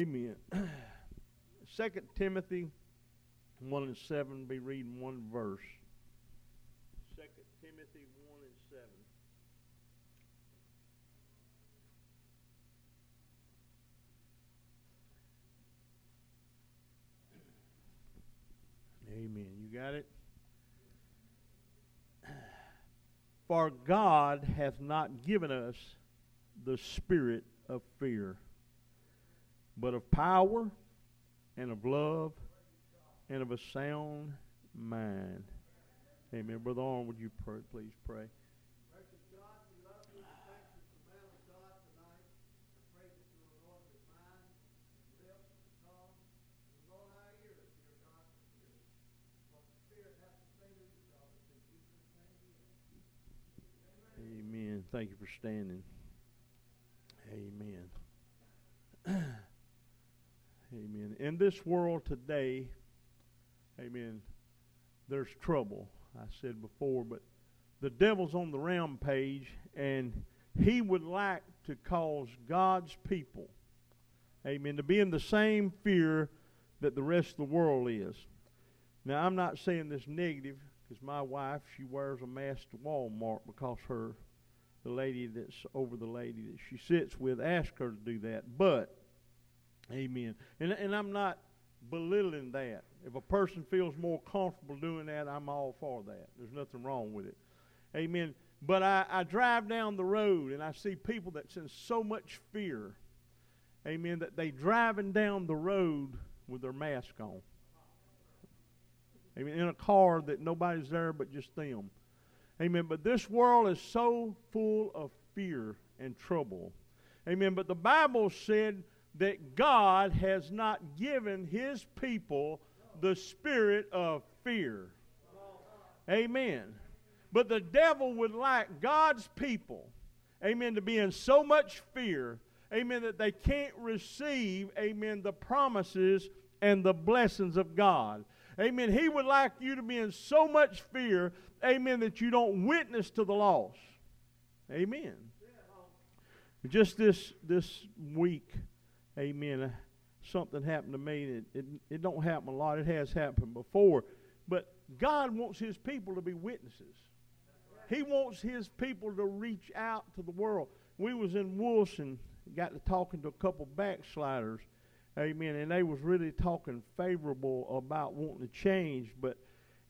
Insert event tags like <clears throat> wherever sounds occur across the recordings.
Amen. <clears throat> Second Timothy one and seven. Be reading one verse. Second Timothy one and seven. <clears throat> Amen. You got it. <clears throat> For God hath not given us the spirit of fear but of power and of love and of a sound mind. Amen. Brother Arnold, would you pray, please pray? Amen. Thank you for standing. Amen. <clears throat> Amen. In this world today, amen, there's trouble. I said before, but the devil's on the rampage, and he would like to cause God's people, amen, to be in the same fear that the rest of the world is. Now, I'm not saying this negative because my wife, she wears a mask to Walmart because her, the lady that's over the lady that she sits with, asked her to do that. But Amen. And, and I'm not belittling that. If a person feels more comfortable doing that, I'm all for that. There's nothing wrong with it. Amen. But I, I drive down the road and I see people that's in so much fear. Amen. That they driving down the road with their mask on. Amen. In a car that nobody's there but just them. Amen. But this world is so full of fear and trouble. Amen. But the Bible said that God has not given his people the spirit of fear. Amen. But the devil would like God's people, amen, to be in so much fear, amen, that they can't receive, amen, the promises and the blessings of God. Amen. He would like you to be in so much fear, amen, that you don't witness to the lost. Amen. Just this this week, amen, uh, something happened to me. It, it, it don't happen a lot. It has happened before. But God wants his people to be witnesses. He wants his people to reach out to the world. We was in Wilson, got to talking to a couple backsliders, amen, and they was really talking favorable about wanting to change. But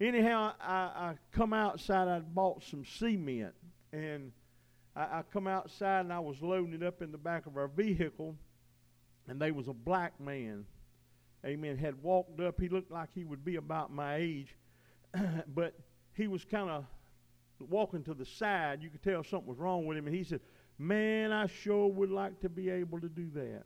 anyhow, I, I come outside. I bought some cement, and I, I come outside and I was loading it up in the back of our vehicle and there was a black man, amen, had walked up. He looked like he would be about my age, <clears throat> but he was kind of walking to the side. You could tell something was wrong with him, and he said, Man, I sure would like to be able to do that.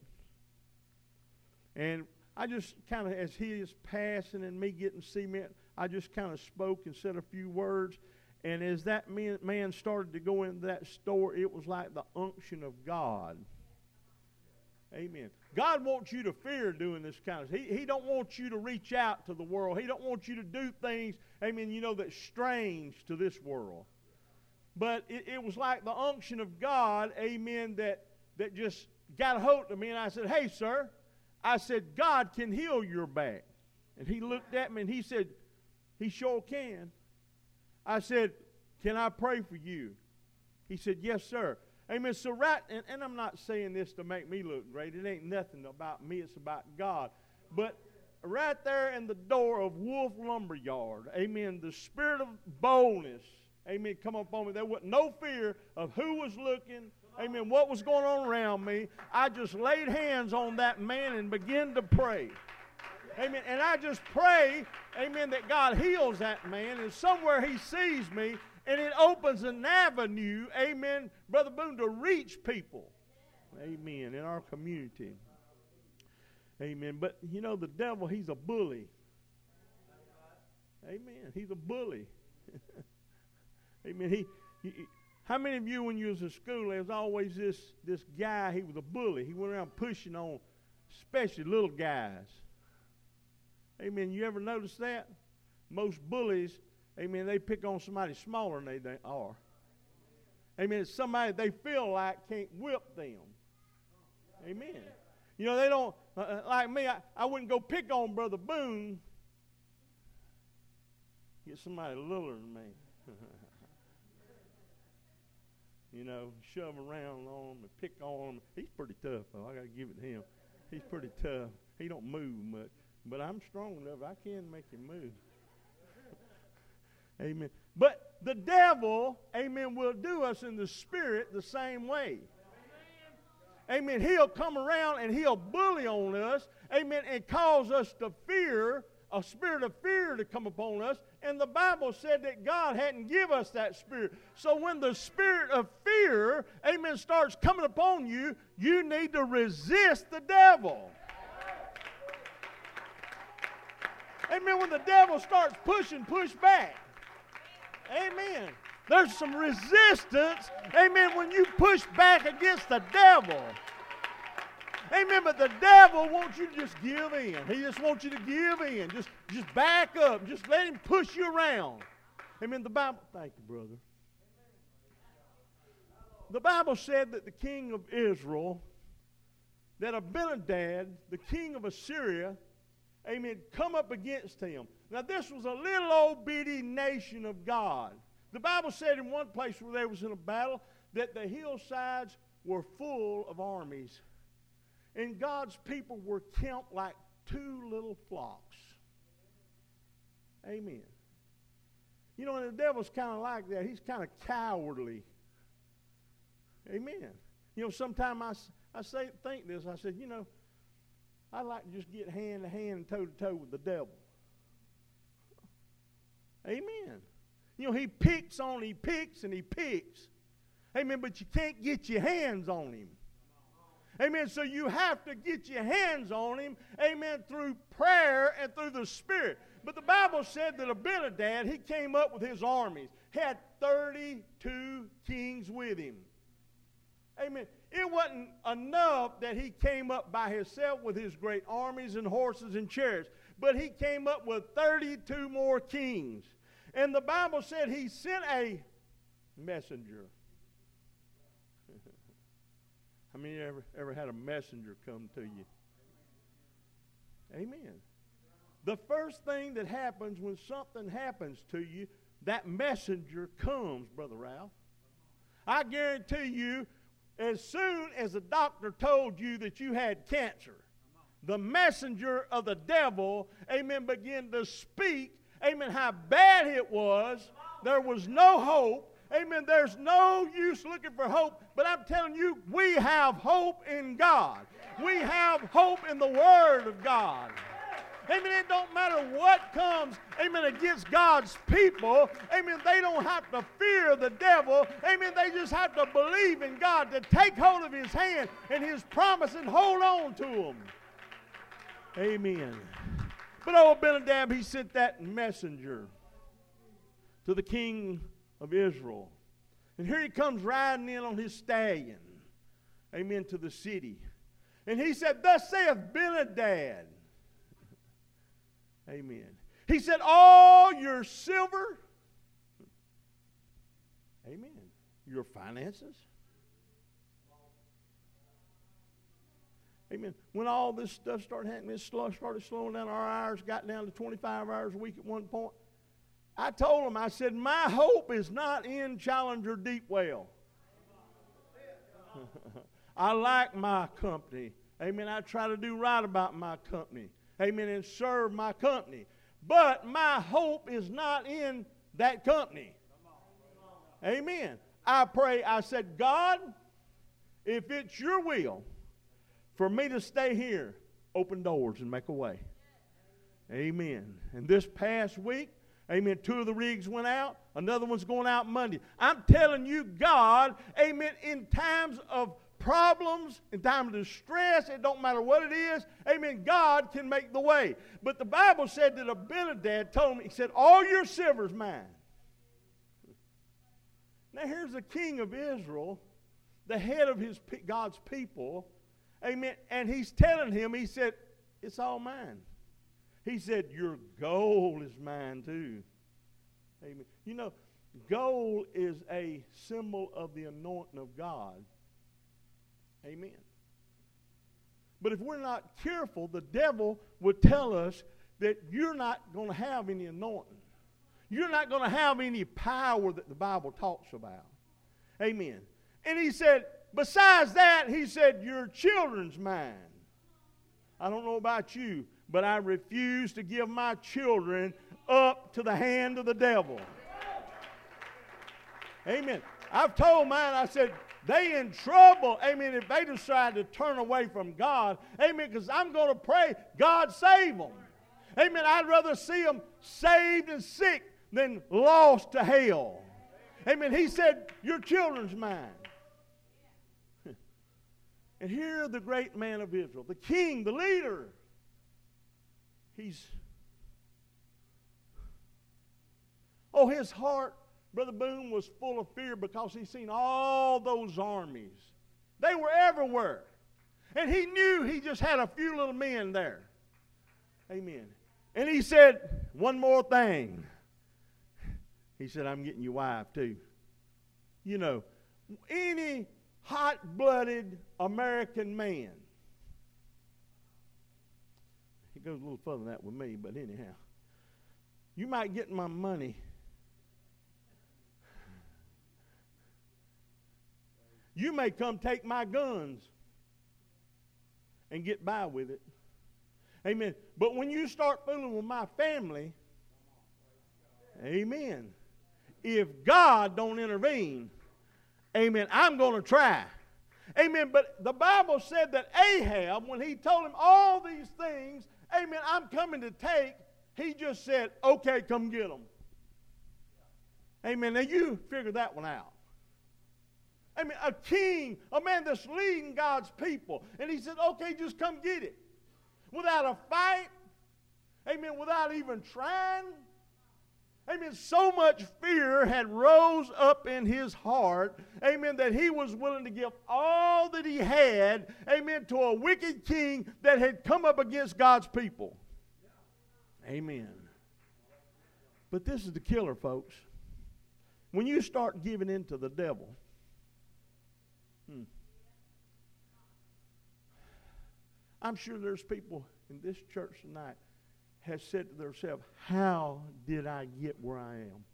And I just kind of, as he is passing and me getting cement, I just kind of spoke and said a few words. And as that man, man started to go into that store, it was like the unction of God Amen. God wants you to fear doing this kind of He, he don't want you to reach out to the world. He don't want you to do things, amen, you know, that's strange to this world. But it, it was like the unction of God, amen, that, that just got a hold of me. And I said, hey, sir, I said, God can heal your back. And he looked at me and he said, he sure can. I said, can I pray for you? He said, yes, sir. Amen. So, right, and, and I'm not saying this to make me look great. It ain't nothing about me, it's about God. But right there in the door of Wolf Lumber Yard, amen, the spirit of boldness, amen, come upon me. There was no fear of who was looking, amen, what was going on around me. I just laid hands on that man and began to pray. Amen. And I just pray, amen, that God heals that man. And somewhere he sees me, and it opens an avenue, amen, Brother Boone, to reach people. Amen. In our community. Amen. But you know, the devil, he's a bully. Amen. He's a bully. <laughs> amen. He, he, how many of you, when you was in school, there was always this this guy. He was a bully. He went around pushing on, especially little guys. Amen. You ever notice that? Most bullies Amen. They pick on somebody smaller than they, are. Amen. It's somebody they feel like can't whip them. Amen. You know, they don't, uh, uh, like me, I, I wouldn't go pick on Brother Boone. Get somebody littler than me. <laughs> you know, shove around on him and pick on him. He's pretty tough, though. I got to give it to him. He's pretty tough. He don't move much, but I'm strong enough. I can make him move. Amen. But the devil, amen, will do us in the spirit the same way. Amen. He'll come around and he'll bully on us. Amen. And cause us to fear, a spirit of fear to come upon us. And the Bible said that God hadn't give us that spirit. So when the spirit of fear, amen, starts coming upon you, you need to resist the devil. Amen. When the devil starts pushing, push back. Amen. There's some resistance, amen, when you push back against the devil. Amen. But the devil wants you to just give in. He just wants you to give in. Just, just back up. Just let him push you around. Amen. The Bible. Thank you, brother. The Bible said that the king of Israel, that Abinadab, the king of Assyria, amen, come up against him. Now, this was a little old bitty nation of God. The Bible said in one place where they was in a battle that the hillsides were full of armies. And God's people were camped like two little flocks. Amen. You know, and the devil's kind of like that. He's kind of cowardly. Amen. You know, sometimes I, I say, think this. I said, you know, I'd like to just get hand to hand and toe to toe with the devil. Amen. You know, he picks on, he picks and he picks. Amen. But you can't get your hands on him. Amen. So you have to get your hands on him. Amen. Through prayer and through the Spirit. But the Bible said that Abinadab, he came up with his armies. Had 32 kings with him. Amen. It wasn't enough that he came up by himself with his great armies and horses and chariots, but he came up with 32 more kings. And the Bible said he sent a messenger. <laughs> How many ever, ever had a messenger come to you? Amen. The first thing that happens when something happens to you, that messenger comes, Brother Ralph. I guarantee you, as soon as the doctor told you that you had cancer, the messenger of the devil, amen, began to speak, amen, how bad it was. There was no hope. Amen. There's no use looking for hope, but I'm telling you, we have hope in God. We have hope in the Word of God. Amen. It don't matter what comes, amen, against God's people. Amen. They don't have to fear the devil. Amen. They just have to believe in God to take hold of his hand and his promise and hold on to him. Amen. But old Abinadab, he sent that messenger to the king of Israel. And here he comes riding in on his stallion, amen, to the city. And he said, Thus saith Benadad, amen. He said, All your silver, amen, your finances, Amen. When all this stuff started happening, it started slowing down. Our hours got down to 25 hours a week at one point. I told him, I said, my hope is not in Challenger Deep Well. <laughs> I like my company. Amen. I try to do right about my company. Amen. And serve my company. But my hope is not in that company. Amen. I pray, I said, God, if it's your will, for me to stay here, open doors and make a way. Amen. And this past week, amen, two of the rigs went out, another one's going out Monday. I'm telling you, God, amen, in times of problems, in times of distress, it don't matter what it is, amen, God can make the way. But the Bible said that Abinadab told me, he said, All your silver's mine. Now here's the king of Israel, the head of his God's people, Amen. And he's telling him, he said, It's all mine. He said, Your gold is mine too. Amen. You know, gold is a symbol of the anointing of God. Amen. But if we're not careful, the devil will tell us that you're not going to have any anointing. You're not going to have any power that the Bible talks about. Amen. And he said, besides that, he said, your children's mine. I don't know about you, but I refuse to give my children up to the hand of the devil. Amen. I've told mine, I said, they in trouble, amen, if they decide to turn away from God, amen, because I'm going to pray, God save them. Amen. I'd rather see them saved and sick than lost to hell. Amen. He said, Your children's mine. <laughs> And here the great man of Israel, the king, the leader, he's, oh, his heart Brother Boone was full of fear because he seen all those armies. They were everywhere. And he knew he just had a few little men there. Amen. And he said, One more thing. He said, I'm getting your wife too. You know, any hot blooded American man. He goes a little further than that with me, but anyhow. You might get my money You may come take my guns and get by with it. Amen. But when you start fooling with my family, amen. If God don't intervene, amen, I'm going to try. Amen. But the Bible said that Ahab, when he told him all these things, amen, I'm coming to take, he just said, okay, come get them. Amen. Now you figure that one out. I mean, a king, a man that's leading God's people. And he said, okay, just come get it. Without a fight. Amen. Without even trying. Amen. So much fear had rose up in his heart. Amen. That he was willing to give all that he had. Amen. To a wicked king that had come up against God's people. Amen. But this is the killer, folks. When you start giving in to the devil, Hmm. I'm sure there's people in this church tonight has said to themselves, How did I get where I am?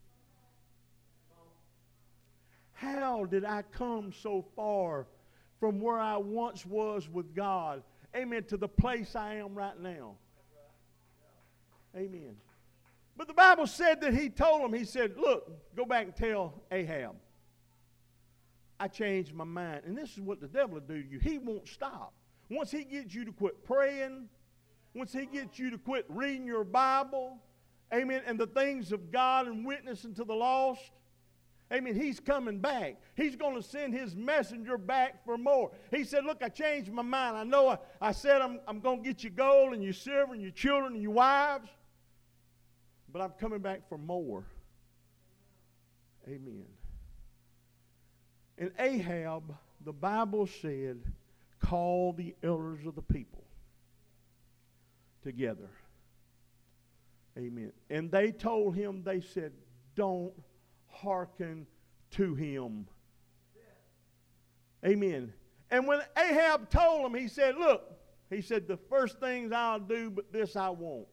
How did I come so far from where I once was with God? Amen. To the place I am right now. Amen. But the Bible said that he told him, he said, Look, go back and tell Ahab. I changed my mind. And this is what the devil will do to you. He won't stop. Once he gets you to quit praying, once he gets you to quit reading your Bible, amen, and the things of God and witnessing to the lost, amen, he's coming back. He's going to send his messenger back for more. He said, Look, I changed my mind. I know I, I said I'm, I'm going to get you gold and your silver and your children and your wives, but I'm coming back for more. Amen. And Ahab, the Bible said, called the elders of the people together. Amen. And they told him, they said, don't hearken to him. Amen. And when Ahab told him, he said, Look, he said, the first things I'll do, but this I won't.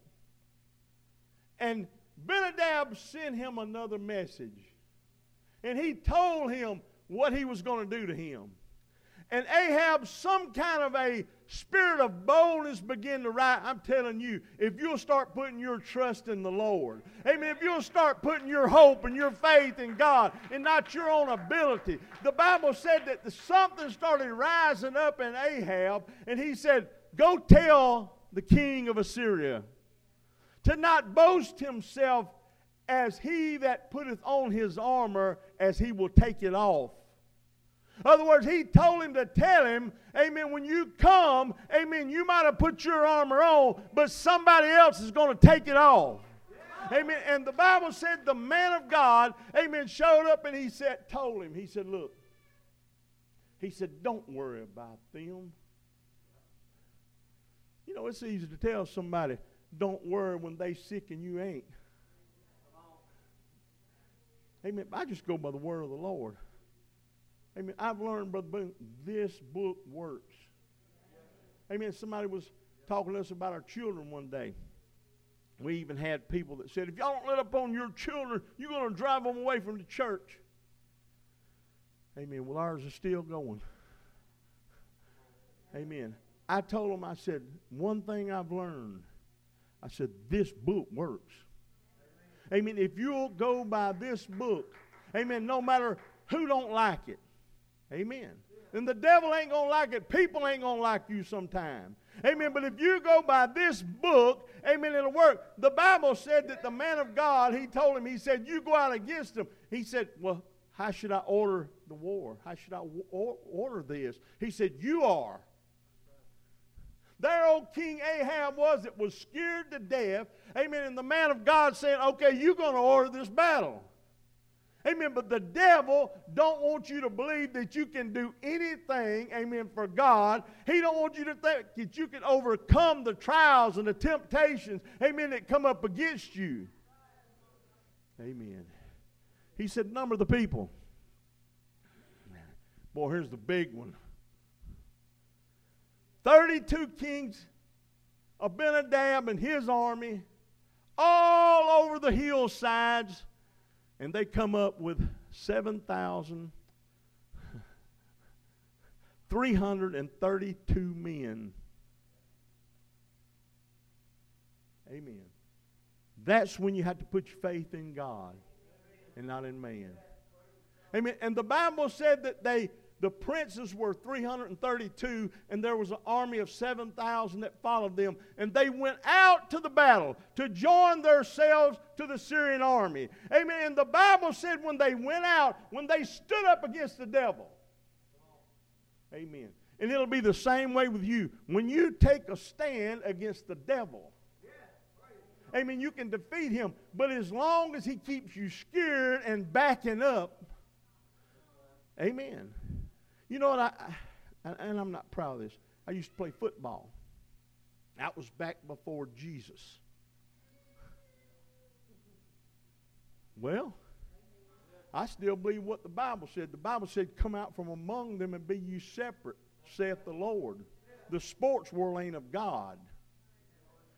And Benadab sent him another message. And he told him, what he was going to do to him. And Ahab, some kind of a spirit of boldness began to rise. I'm telling you, if you'll start putting your trust in the Lord, amen, if you'll start putting your hope and your faith in God and not your own ability, the Bible said that something started rising up in Ahab, and he said, Go tell the king of Assyria to not boast himself as he that putteth on his armor, as he will take it off. In other words, he told him to tell him, amen, when you come, amen, you might have put your armor on, but somebody else is going to take it off. Amen. And the Bible said the man of God, amen, showed up and he said, told him, he said, look, he said, don't worry about them. You know, it's easy to tell somebody, don't worry when they sick and you ain't. Amen. I just go by the word of the Lord. Amen. I've learned, Brother Boone, this book works. Amen. Somebody was talking to us about our children one day. We even had people that said, if y'all don't let up on your children, you're going to drive them away from the church. Amen. Well, ours is still going. Amen. I told them, I said, one thing I've learned, I said, this book works. Amen. If you'll go by this book, amen, no matter who don't like it, amen. And the devil ain't going to like it. People ain't going to like you sometime. Amen. But if you go by this book, amen, it'll work. The Bible said that the man of God, he told him, he said, You go out against them. He said, Well, how should I order the war? How should I order this? He said, You are. There old King Ahab was that was scared to death. Amen. And the man of God said, Okay, you're going to order this battle. Amen. But the devil don't want you to believe that you can do anything, amen, for God. He don't want you to think that you can overcome the trials and the temptations, amen, that come up against you. Amen. He said, number the people. Boy, here's the big one. 32 kings of Benadab and his army all over the hillsides, and they come up with 7,332 men. Amen. That's when you have to put your faith in God and not in man. Amen. And the Bible said that they the princes were 332, and there was an army of 7,000 that followed them. And they went out to the battle to join themselves to the Syrian army. Amen. And the Bible said when they went out, when they stood up against the devil. Amen. And it'll be the same way with you. When you take a stand against the devil, Amen. You can defeat him. But as long as he keeps you scared and backing up, Amen. You know what? I, I, and I'm not proud of this. I used to play football. That was back before Jesus. Well, I still believe what the Bible said. The Bible said, Come out from among them and be you separate, saith the Lord. The sports world ain't of God.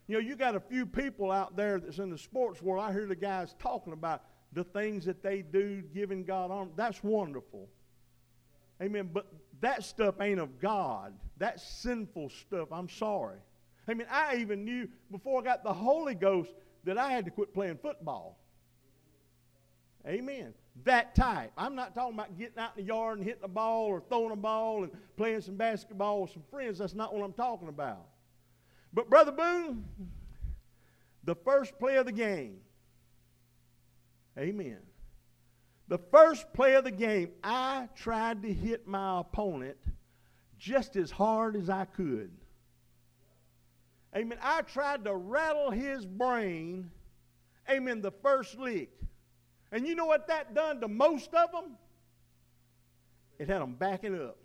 You know, you got a few people out there that's in the sports world. I hear the guys talking about the things that they do, giving God honor. That's wonderful. Amen. But that stuff ain't of God. That sinful stuff. I'm sorry. I mean, I even knew before I got the Holy Ghost that I had to quit playing football. Amen. That type. I'm not talking about getting out in the yard and hitting a ball or throwing a ball and playing some basketball with some friends. That's not what I'm talking about. But, Brother Boone, the first play of the game, amen. The first play of the game, I tried to hit my opponent just as hard as I could. Amen. I tried to rattle his brain, amen, the first lick. And you know what that done to most of them? It had them backing up.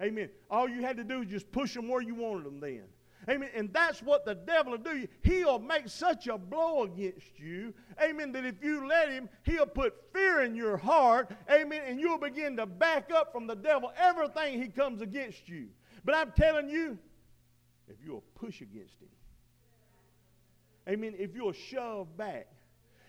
Amen. All you had to do was just push them where you wanted them then. Amen. And that's what the devil will do. He'll make such a blow against you. Amen. That if you let him, he'll put fear in your heart. Amen. And you'll begin to back up from the devil everything he comes against you. But I'm telling you, if you'll push against him, amen, if you'll shove back,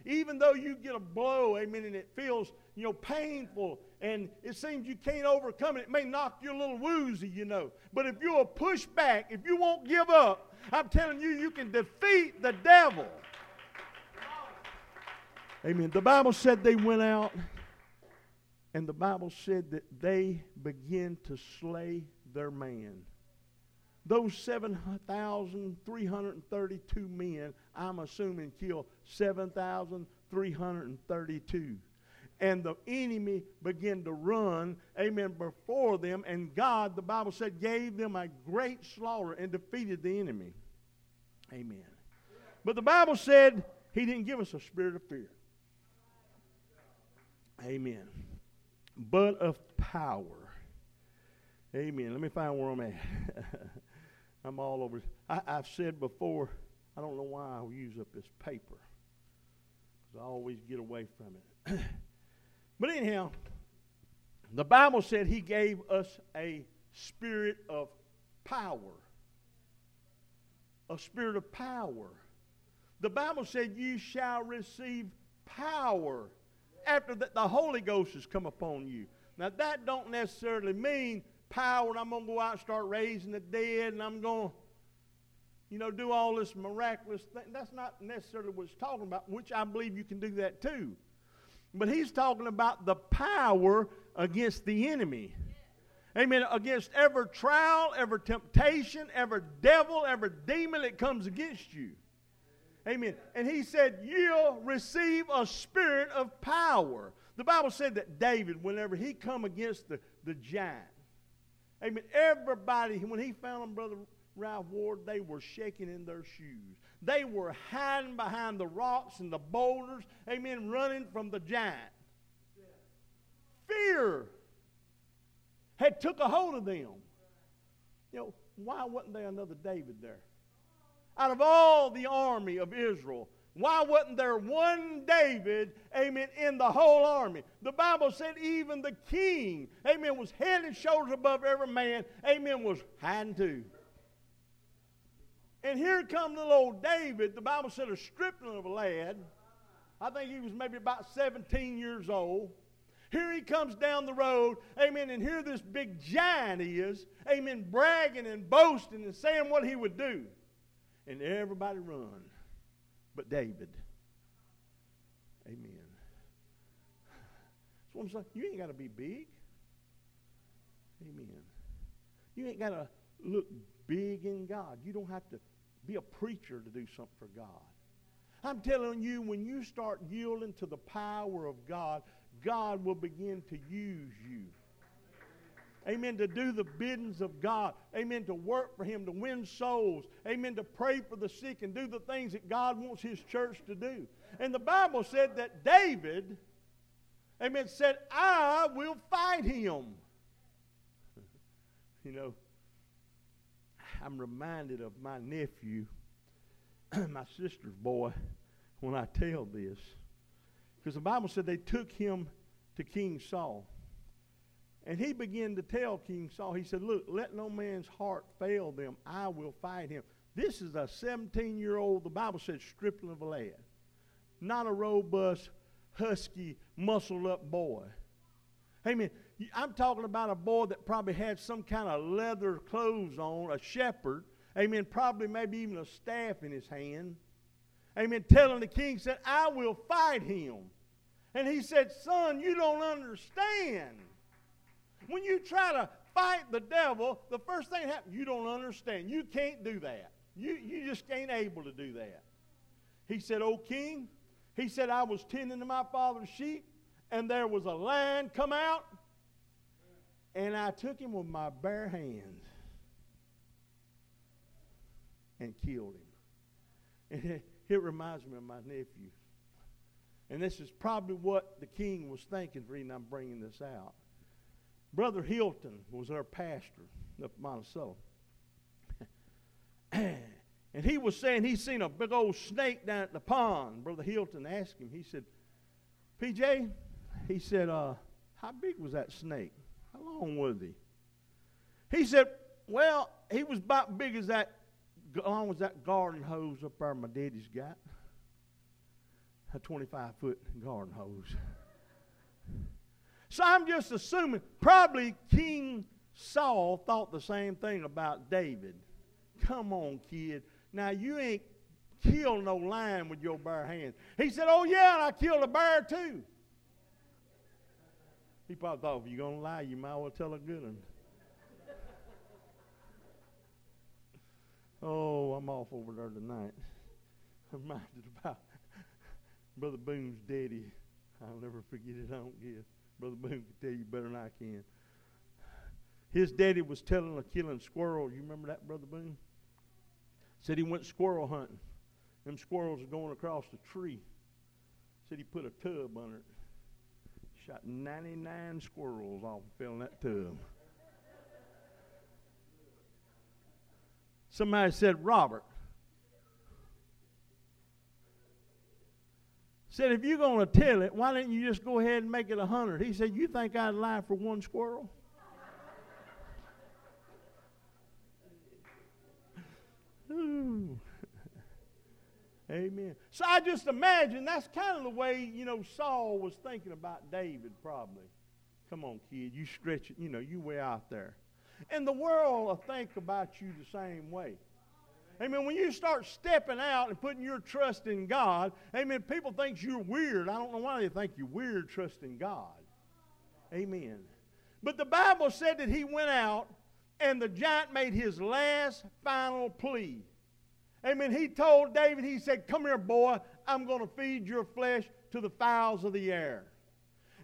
even though you get a blow, amen, and it feels, you know, painful and it seems you can't overcome it, it may knock you a little woozy, you know. But if you'll push back, if you won't give up, I'm telling you, you can defeat the devil. Amen. The Bible said they went out, and the Bible said that they began to slay their man. Those 7,332 men, I'm assuming, killed 7,332 and the enemy began to run, amen, before them. And God, the Bible said, gave them a great slaughter and defeated the enemy. Amen. But the Bible said he didn't give us a spirit of fear. Amen. But of power. Amen. Let me find where I'm at. <laughs> I'm all over. I, have said before, I don't know why I use up this paper. Because I always get away from it. <clears throat> But anyhow, the Bible said he gave us a spirit of power. a spirit of power. The Bible said, You shall receive power after that the Holy Ghost has come upon you. Now, that don't necessarily mean power and I'm going to go out and start raising the dead and I'm going to, you know, do all this miraculous thing. That's not necessarily what he's talking about, which I believe you can do that too. But he's talking about the power against the enemy. Amen. Against every trial, every temptation, every devil, every demon that comes against you. Amen. And he said, You'll receive a spirit of power. The Bible said that David, whenever he come against the, the giant, amen, everybody, when he found him, Brother Ralph Ward, they were shaking in their shoes. They were hiding behind the rocks and the boulders, amen, running from the giant. Fear had took a hold of them. You know, why wasn't there another David there? Out of all the army of Israel, why wasn't there one David, amen, in the whole army? The Bible said even the king, amen, was head and shoulders above every man, amen, was hiding too. And here comes little old David, the Bible said a stripling of a lad. I think he was maybe about 17 years old. Here he comes down the road, amen, and here this big giant is, amen, bragging and boasting and saying what he would do. And everybody run but David. Amen. So I'm saying. You ain't got to be big. Amen. You ain't got to look big in God. You don't have to be a preacher to do something for God. I'm telling you, when you start yielding to the power of God, God will begin to use you. Amen. To do the biddings of God. Amen. To work for Him, to win souls. Amen. To pray for the sick and do the things that God wants His church to do. And the Bible said that David, amen, said, I will fight him. <laughs> you know, I'm reminded of my nephew, <clears throat> my sister's boy, when I tell this. Because the Bible said they took him to King Saul. And he began to tell King Saul, he said, Look, let no man's heart fail them. I will fight him. This is a 17 year old, the Bible said, stripling of a lad. Not a robust, husky, muscled up boy. Amen. I'm talking about a boy that probably had some kind of leather clothes on, a shepherd. Amen. Probably maybe even a staff in his hand. Amen. Telling the king, said, I will fight him. And he said, Son, you don't understand. When you try to fight the devil, the first thing that happens, you don't understand. You can't do that. You, you just ain't able to do that. He said, O king, he said, I was tending to my father's sheep, and there was a lion come out, and I took him with my bare hands and killed him. <laughs> And it, it reminds me of my nephew. And this is probably what the king was thinking, reason I'm bringing this out. Brother Hilton was our pastor up in Monticello. <clears throat> and he was saying he seen a big old snake down at the pond. Brother Hilton asked him, he said, PJ, he said, uh, how big was that snake? How long was he? He said, well, he was about big as that, long as that garden hose up there my daddy's got. A 25 foot garden hose. So I'm just assuming probably King Saul thought the same thing about David. Come on, kid. Now you ain't killed no lion with your bare hands. He said, Oh yeah, and I killed a bear too. He probably thought if you're gonna lie, you might as well tell a good one. oh, I'm off over there tonight. <laughs> I'm reminded about <laughs> Brother Boone's daddy. I'll never forget it, I don't guess. Brother Boone can tell you better than I can. His daddy was telling a killing squirrel. You remember that, Brother Boone? Said he went squirrel hunting. Them squirrels were going across the tree. Said he put a tub under it. Shot 99 squirrels off fell that tub. Somebody said, Robert, said, if you're going to tell it, why didn't you just go ahead and make it a hundred? He said, you think I'd lie for one squirrel? <laughs> Ooh. Amen. So I just imagine that's kind of the way, you know, Saul was thinking about David, probably. Come on, kid, you stretch it, you know, you way out there. And the world will think about you the same way. Amen. When you start stepping out and putting your trust in God, amen, people think you're weird. I don't know why they think you're weird trusting God. Amen. But the Bible said that he went out and the giant made his last final plea. Amen. He told David, he said, Come here, boy, I'm going to feed your flesh to the fowls of the air.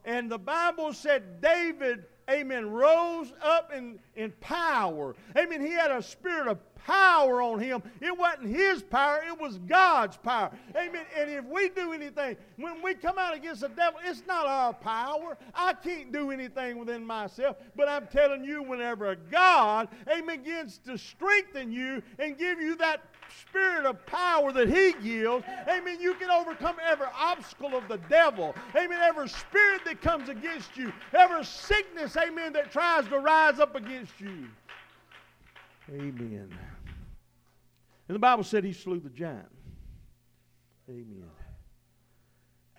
And the Bible said David, amen, rose up in, in power. Amen. He had a spirit of power on him. It wasn't his power, it was God's power. Amen. And if we do anything, when we come out against the devil, it's not our power. I can't do anything within myself. But I'm telling you, whenever God, amen, begins to strengthen you and give you that spirit of power that He gives, amen, you can overcome every obstacle of the devil. Amen. Every spirit that comes against you, every sickness, amen, that tries to rise up against you. Amen. And the Bible said he slew the giant. Amen.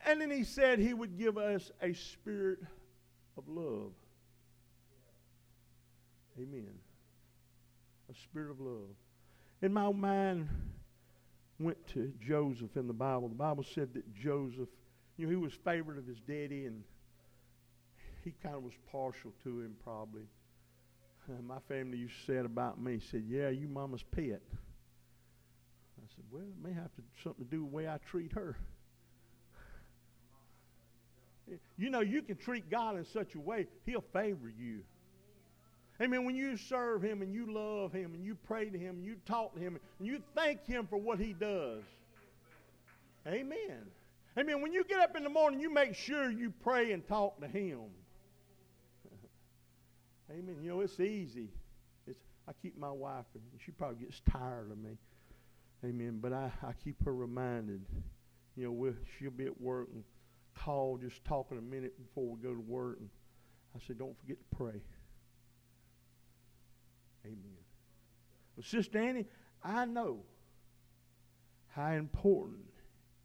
And then he said he would give us a spirit of love. Amen. A spirit of love. And my mind went to Joseph in the Bible. The Bible said that Joseph, you know, he was favorite of his daddy and he kind of was partial to him probably. Uh, my family used to say it about me. Said, "Yeah, you mama's pet." I said, "Well, it may have to, something to do with the way I treat her." You know, you can treat God in such a way, He'll favor you. Amen. When you serve Him and you love Him and you pray to Him and you talk to Him and you thank Him for what He does. Amen. Amen. When you get up in the morning, you make sure you pray and talk to Him. <laughs> Amen. You know, it's easy. It's, I keep my wife, and she probably gets tired of me. Amen. But I, I keep her reminded. You know, we'll, she'll be at work and call, just talking a minute before we go to work. And I said, don't forget to pray. Amen. Well, Sister Annie, I know how important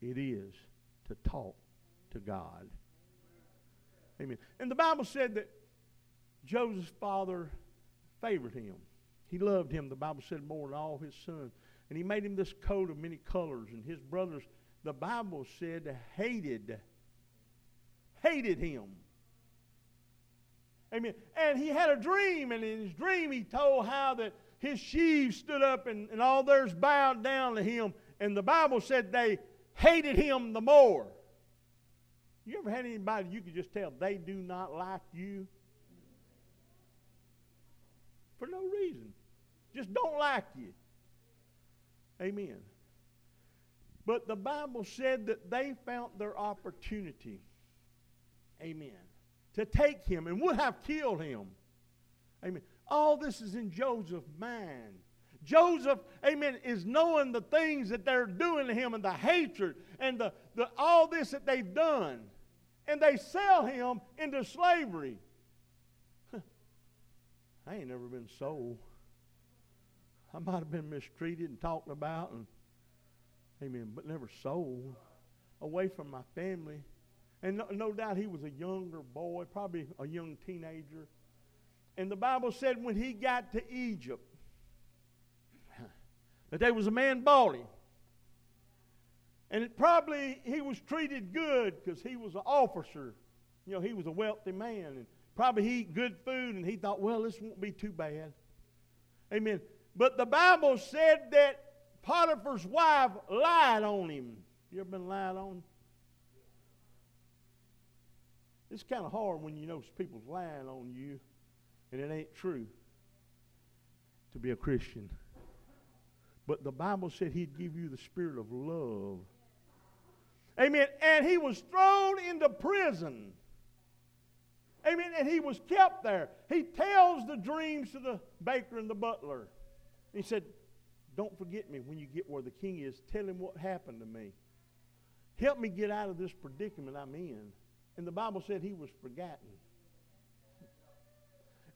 it is to talk to God. Amen. And the Bible said that Joseph's father favored him. He loved him, the Bible said, more than all his sons. And he made him this coat of many colors. And his brothers, the Bible said, hated, hated him. Amen. And he had a dream, and in his dream he told how that his sheaves stood up and, and all theirs bowed down to him. And the Bible said they hated him the more. You ever had anybody you could just tell they do not like you? for no reason. Just don't like you. Amen. But the Bible said that they found their opportunity. Amen. To take him and would have killed him. Amen. All this is in Joseph's mind. Joseph, amen, is knowing the things that they're doing to him and the hatred and the, the all this that they've done. And they sell him into slavery. I ain't never been sold. I might have been mistreated and talked about, and amen, but never sold. Away from my family. And no, no doubt he was a younger boy, probably a young teenager. And the Bible said when he got to Egypt, <laughs> that there was a man him. And it probably he was treated good because he was an officer. You know, he was a wealthy man. And Probably he eat good food and he thought, well, this won't be too bad. Amen. But the Bible said that Potiphar's wife lied on him. You ever been lied on? It's kind of hard when you know people's lying on you and it ain't true to be a Christian. But the Bible said he'd give you the spirit of love. Amen. And he was thrown into prison. Amen. And he was kept there. He tells the dreams to the baker and the butler. He said, Don't forget me when you get where the king is. Tell him what happened to me. Help me get out of this predicament I'm in. And the Bible said he was forgotten.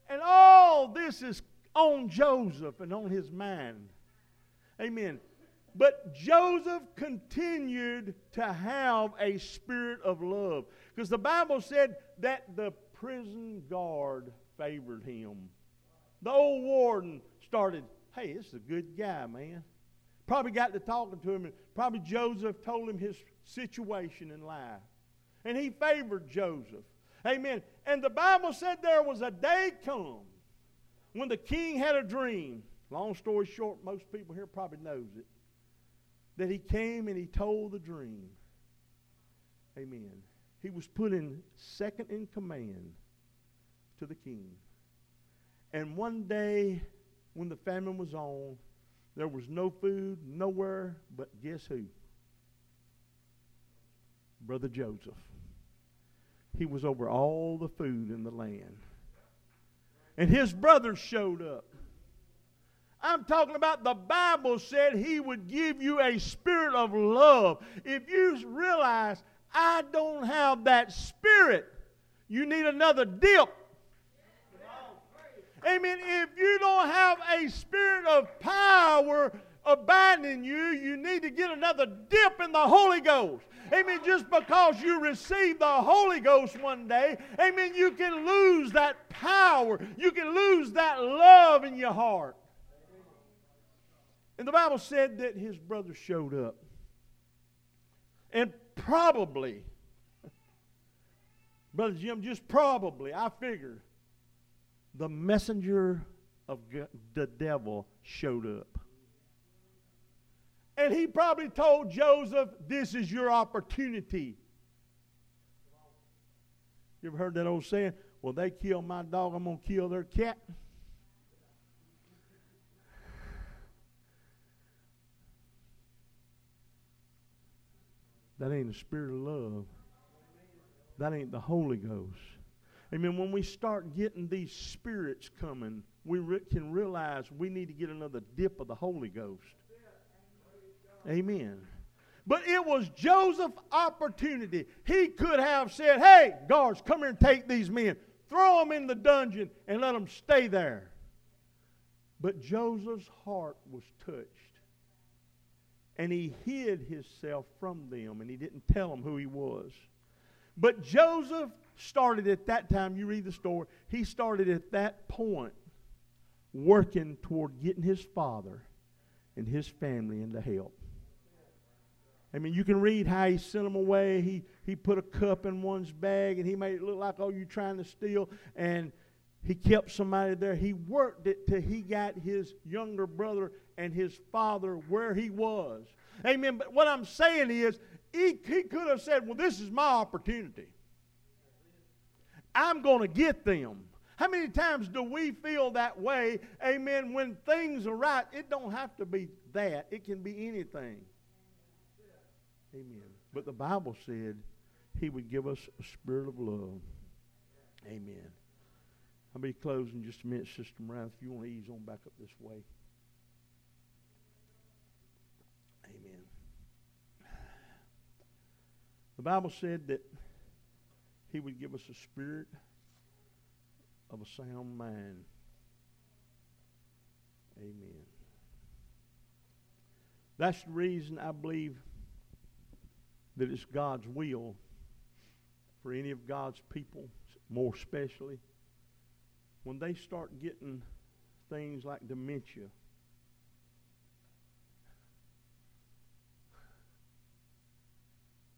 And all this is on Joseph and on his mind. Amen. But Joseph continued to have a spirit of love. Because the Bible said that the prison guard favored him. The old warden started, hey, this is a good guy, man. Probably got to talking to him, and probably Joseph told him his situation in life. And he favored Joseph. Amen. And the Bible said there was a day come when the king had a dream. Long story short, most people here probably knows it. That he came and he told the dream. Amen. He was put in second in command to the king. And one day, when the famine was on, there was no food nowhere but guess who? Brother Joseph. He was over all the food in the land. And his brothers showed up. I'm talking about the Bible said he would give you a spirit of love. If you realize I don't have that spirit, you need another dip Amen. If you don't have a spirit of power abiding in you, you need to get another dip in the Holy Ghost. Amen. Just because you receive the Holy Ghost one day, amen, you can lose that power. You can lose that love in your heart. And the Bible said that his brother showed up. And probably, <laughs> Brother Jim, just probably, I figure, the messenger of the devil showed up. And he probably told Joseph, This is your opportunity. You ever heard that old saying? Well, they kill my dog, I'm going to kill their cat. That ain't the spirit of love. That ain't the Holy Ghost. Amen. When we start getting these spirits coming, we re- can realize we need to get another dip of the Holy Ghost. Amen. But it was Joseph's opportunity. He could have said, Hey, guards, come here and take these men. Throw them in the dungeon and let them stay there. But Joseph's heart was touched. And he hid himself from them and he didn't tell them who he was. But Joseph started at that time, you read the story, he started at that point working toward getting his father and his family into help. I mean, you can read how he sent them away. He, he put a cup in one's bag and he made it look like, oh, you're trying to steal. And he kept somebody there. He worked it till he got his younger brother and his father where he was. Amen. But what I'm saying is, he, he could have said, well, this is my opportunity. I'm going to get them. How many times do we feel that way? Amen. When things are right, it don't have to be that. It can be anything. Amen. But the Bible said he would give us a spirit of love. Amen. I'll be closing just a minute, Sister Moran, if you want to ease on back up this way. Amen. The Bible said that he would give us a spirit of a sound mind. Amen. That's the reason I believe that it's God's will for any of God's people, more especially, when they start getting things like dementia.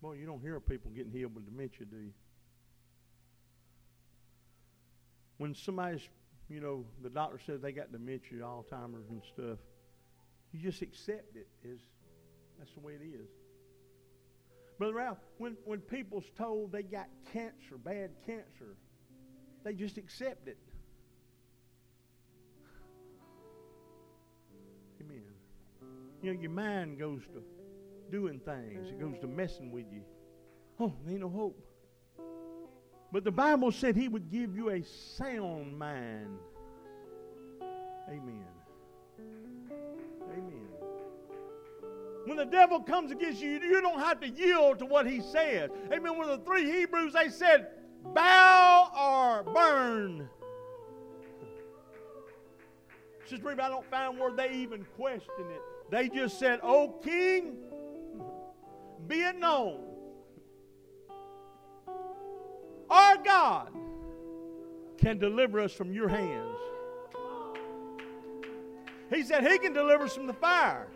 Well, you don't hear of people getting healed with dementia, do you? when somebody's, you know, the doctor says they got dementia, Alzheimer's and stuff, you just accept it as that's the way it is. Brother Ralph, when, when people's told they got cancer, bad cancer, they just accept it. Amen. You know, your mind goes to doing things. It goes to messing with you. Oh, there ain't no hope. But the Bible said he would give you a sound mind. Amen. Amen. When the devil comes against you, you don't have to yield to what he says. Amen. When the three Hebrews, they said, bow or burn. Sister Reeve, I don't find where they even question it. They just said, O King, be it known, our God can deliver us from your hands. He said he can deliver us from the fire.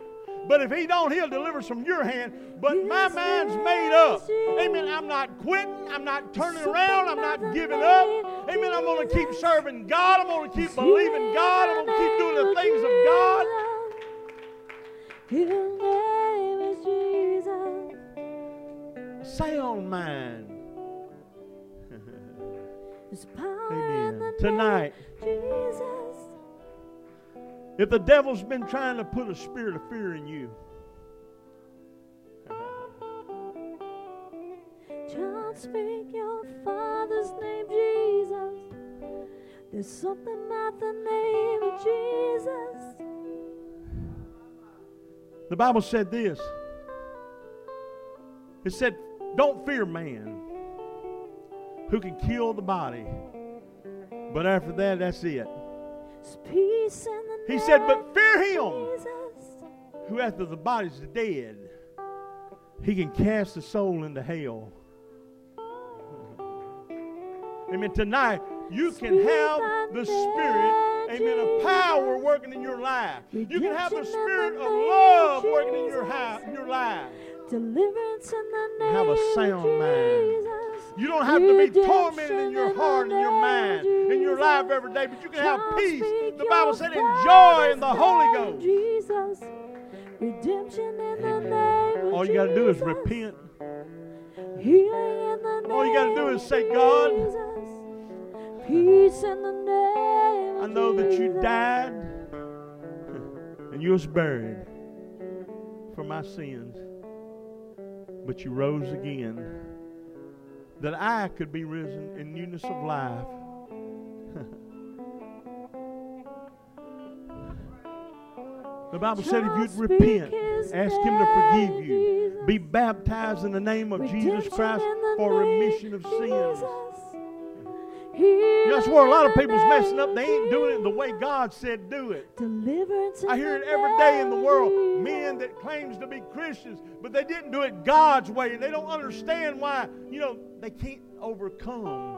But if he don't, he'll deliver us from your hand. But my mind's made up. Amen. I'm not quitting. I'm not turning around. I'm not giving up. Amen. I'm going to keep serving God. I'm going to keep believing God. I'm going to keep doing the things of God. Your name is Jesus. Sound mind. Amen. Tonight, Jesus. If the devil's been trying to put a spirit of fear in you, Child, speak your father's name, Jesus. There's something about the name of Jesus. the Bible said this. It said, Don't fear man who can kill the body. But after that, that's it. There's peace the He said, But fear him who after the body's dead, he can cast the soul into hell. Amen. Tonight, you can have the Spirit, amen, of power working in your life. You can have the Spirit of love working in your, ha- your life. Deliverance in the name Have a sound mind. Jesus. You don't have to be Redemption tormented in your heart and your mind, of in your life every day, but you can have peace. The Bible said, enjoy in the Holy Ghost. Jesus. Redemption in the name of All you got to do is repent. Healing in the name All you gotta do is say, God, Peace in the name I know that you died <laughs> and you was buried for my sins, but you rose again that I could be risen in newness of life. <laughs> the Bible said if you'd repent, ask Him to forgive you, be baptized in the name of Jesus Christ for remission of sins. You know, that's where a lot of people's in messing up. They ain't doing it the way God said do it. Deliverance I hear it every day in the world. Men that claims to be Christians, but they didn't do it God's way, and they don't understand why. You know, they can't overcome.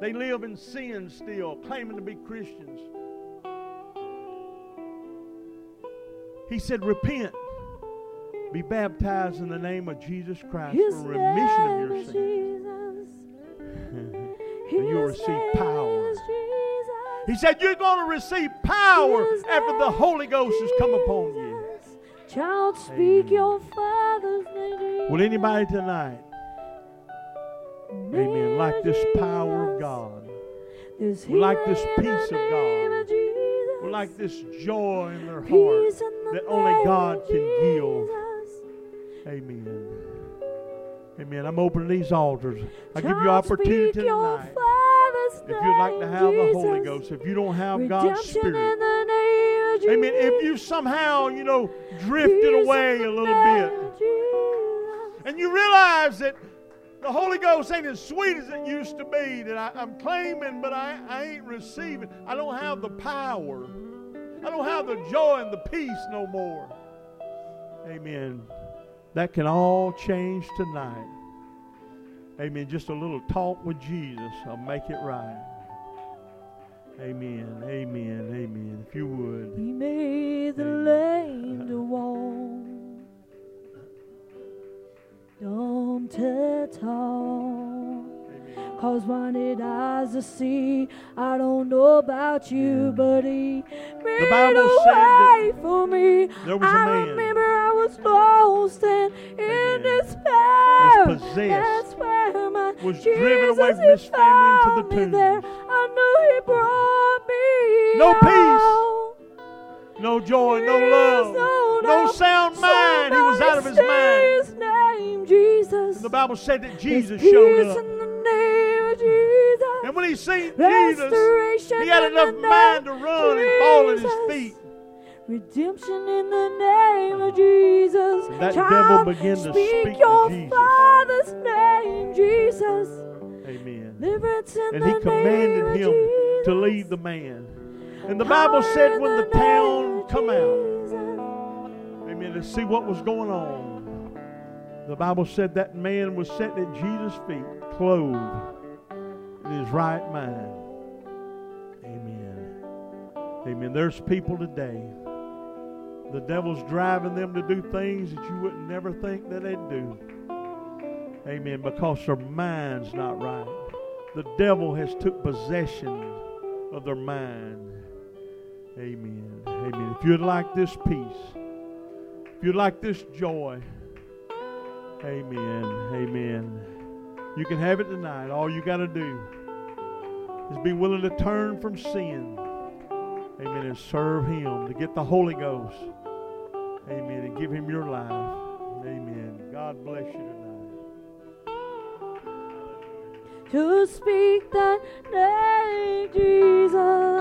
They live in sin still, claiming to be Christians. He said, "Repent, be baptized in the name of Jesus Christ His for remission of your sins." You'll receive power. He said, "You're going to receive power after the Holy Ghost has come upon you." Child, speak your father's name. Will anybody tonight? Amen. Like this power of God. Would like this peace of God. name of Jesus. Would like this joy in their heart. Peace in the that only God can give. Amen. Amen. I'm opening these altars. I give you opportunity tonight. If you'd like to have the Holy Ghost, if you don't have God's Spirit, in the name of Jesus. Amen. If you somehow, you know, drifted Peace away a little bit, Jesus. and you realize that the Holy Ghost ain't as sweet as it used to be, that I, I'm claiming, but I, I ain't receiving. I don't have the power. I don't have the joy and the peace no more. Amen. That can all change tonight. Amen. Just a little talk with Jesus. I'll make it right. Amen. Amen. Amen. If you would. He made the Amen. lame to uh-huh. walk. Dumb to talk. Cause blinded eyes to see. I don't know about you, but he made Bible a way for me. there was a I man remember I was lost and in despair. Was possessed. That's where my Was Jesus driven away from his family into the me there. I know he brought me No peace. No joy, no love, no no sound mind. He was out of his mind. His name, Jesus. The Bible said that Jesus showed up. And when he seen Jesus, he had enough the mind to run and fall at his feet. Redemption in the name of Jesus. And that Child, devil began to speak speak to your Jesus. Father's name, Jesus. Amen. Deliverance in And the he commanded of him to Jesus. leave the man. And the Bible said when the name town come out, Amen. To see what was going on. The Bible said that man was sitting at Jesus' feet, clothed in his right mind. Amen. Amen. There's people today. The devil's driving them to do things that you wouldn't never think that they'd do. Amen. Because their mind's not right. The devil has took possession of their mind. Amen. Amen. If you'd like this peace, if you'd like this joy, amen. Amen. You can have it tonight. All you got to do is be willing to turn from sin. Amen. And serve Him to get the Holy Ghost. Amen. And give Him your life. Amen. God bless you tonight. To speak that name, Jesus.